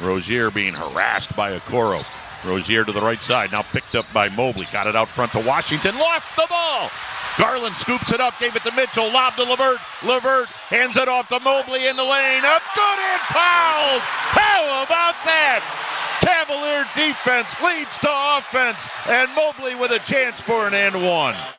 Rozier being harassed by Okoro. Rozier to the right side, now picked up by Mobley. Got it out front to Washington. Lost the ball. Garland scoops it up, gave it to Mitchell, lob to Levert. Levert hands it off to Mobley in the lane. Up good and fouled. How about that? Cavalier defense leads to offense, and Mobley with a chance for an and one.